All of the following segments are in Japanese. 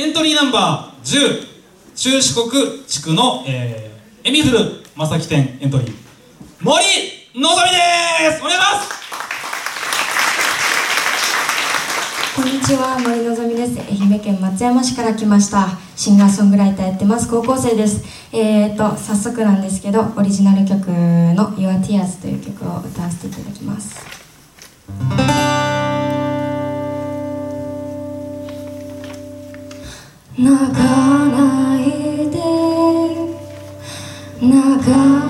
エントリーナンバー10中四国地区の、えー、エミフル正木店エントリー。森のぞみです。お願いします。こんにちは。森のぞみです。愛媛県松山市から来ました。シンガーソングライターやってます。高校生です。えーと早速なんですけどオリジナル曲の「YourTears」という曲を歌わせていただきます。泣かないで泣かないで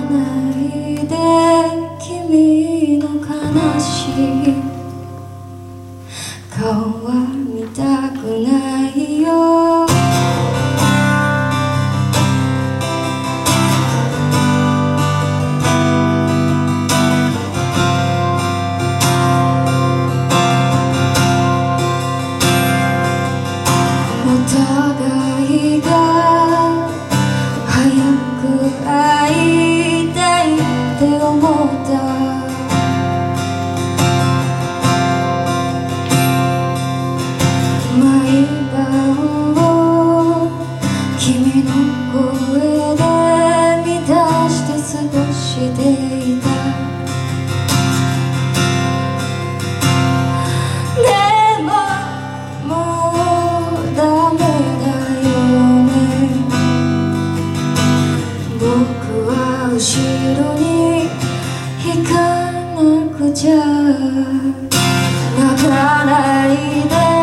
していた。でももうダメだよね。僕は後ろに引かなくちゃ。泣かないで。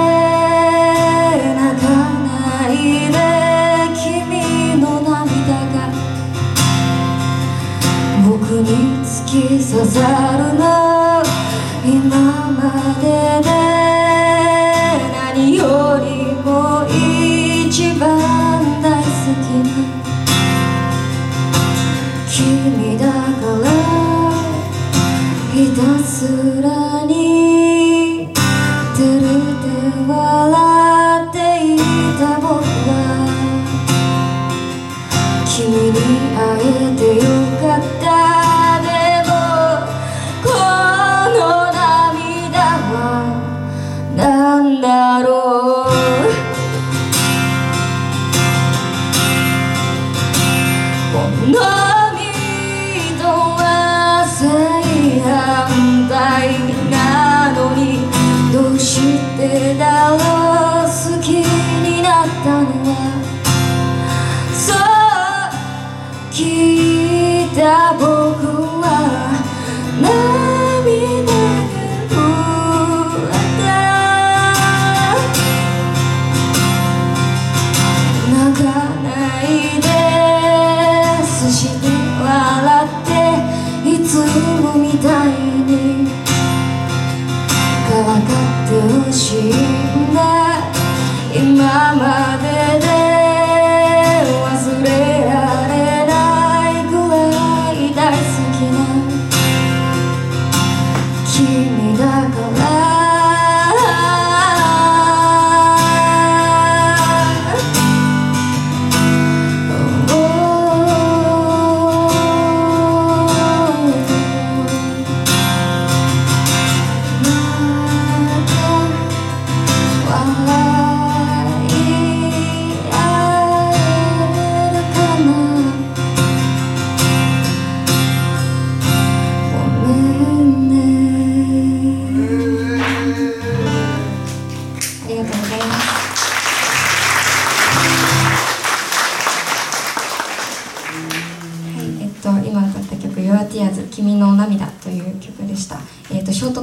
に突き刺さるな。今まででなのにどうしてだろう好きになったのはそう聞いた僕しんだ今までで忘れられないくらい大好きな君だから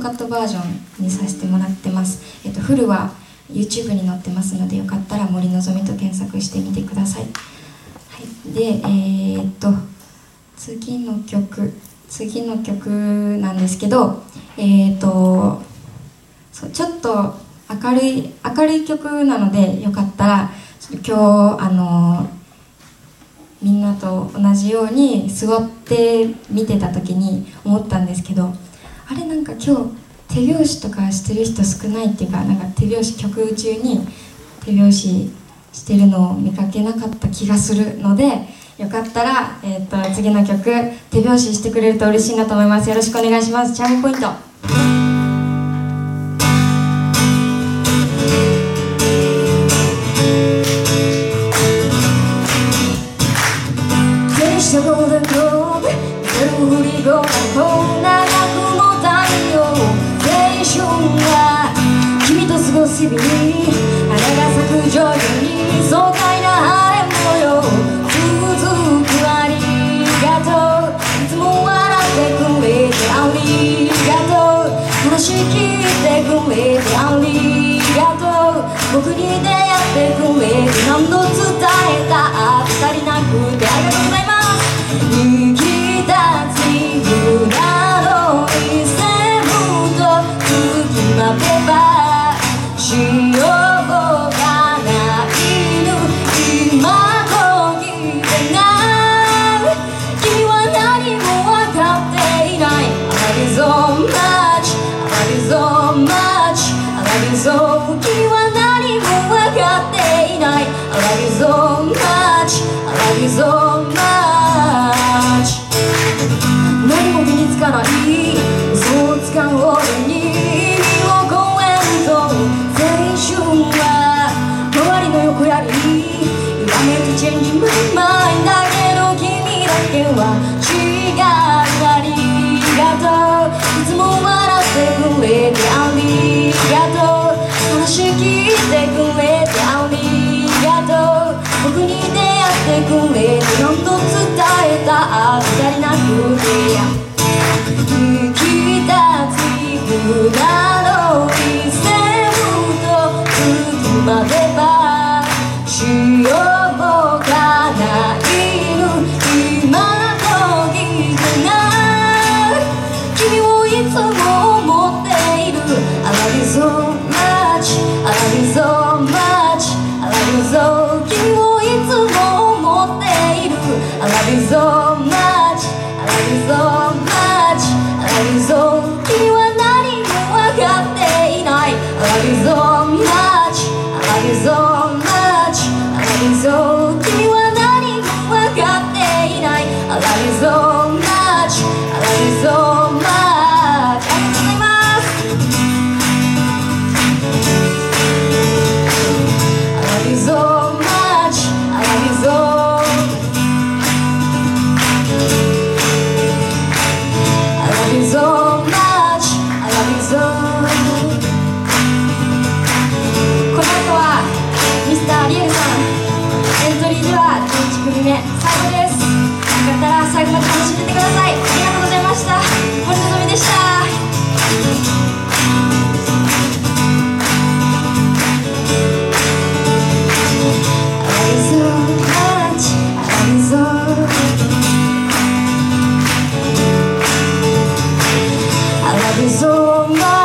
カットバージョンにさせてもらってます、えっと、フルは YouTube に載ってますのでよかったら森のぞみと検索してみてください、はい、でえーっと次の曲次の曲なんですけどえーっとそうちょっと明るい明るい曲なのでよかったら今日あのみんなと同じように座って見てた時に思ったんですけどあれなんか今日手拍子とかしてる人少ないっていうかなんか手拍子曲中に手拍子してるのを見かけなかった気がするのでよかったら、えー、と次の曲手拍子してくれると嬉しいなと思います。よろしくお願いします。チャームポイント「so much 何も身につかないそう使う俺に耳を超えると青春は周りの横やり You てチェン to change だけど君だけは。Oh my.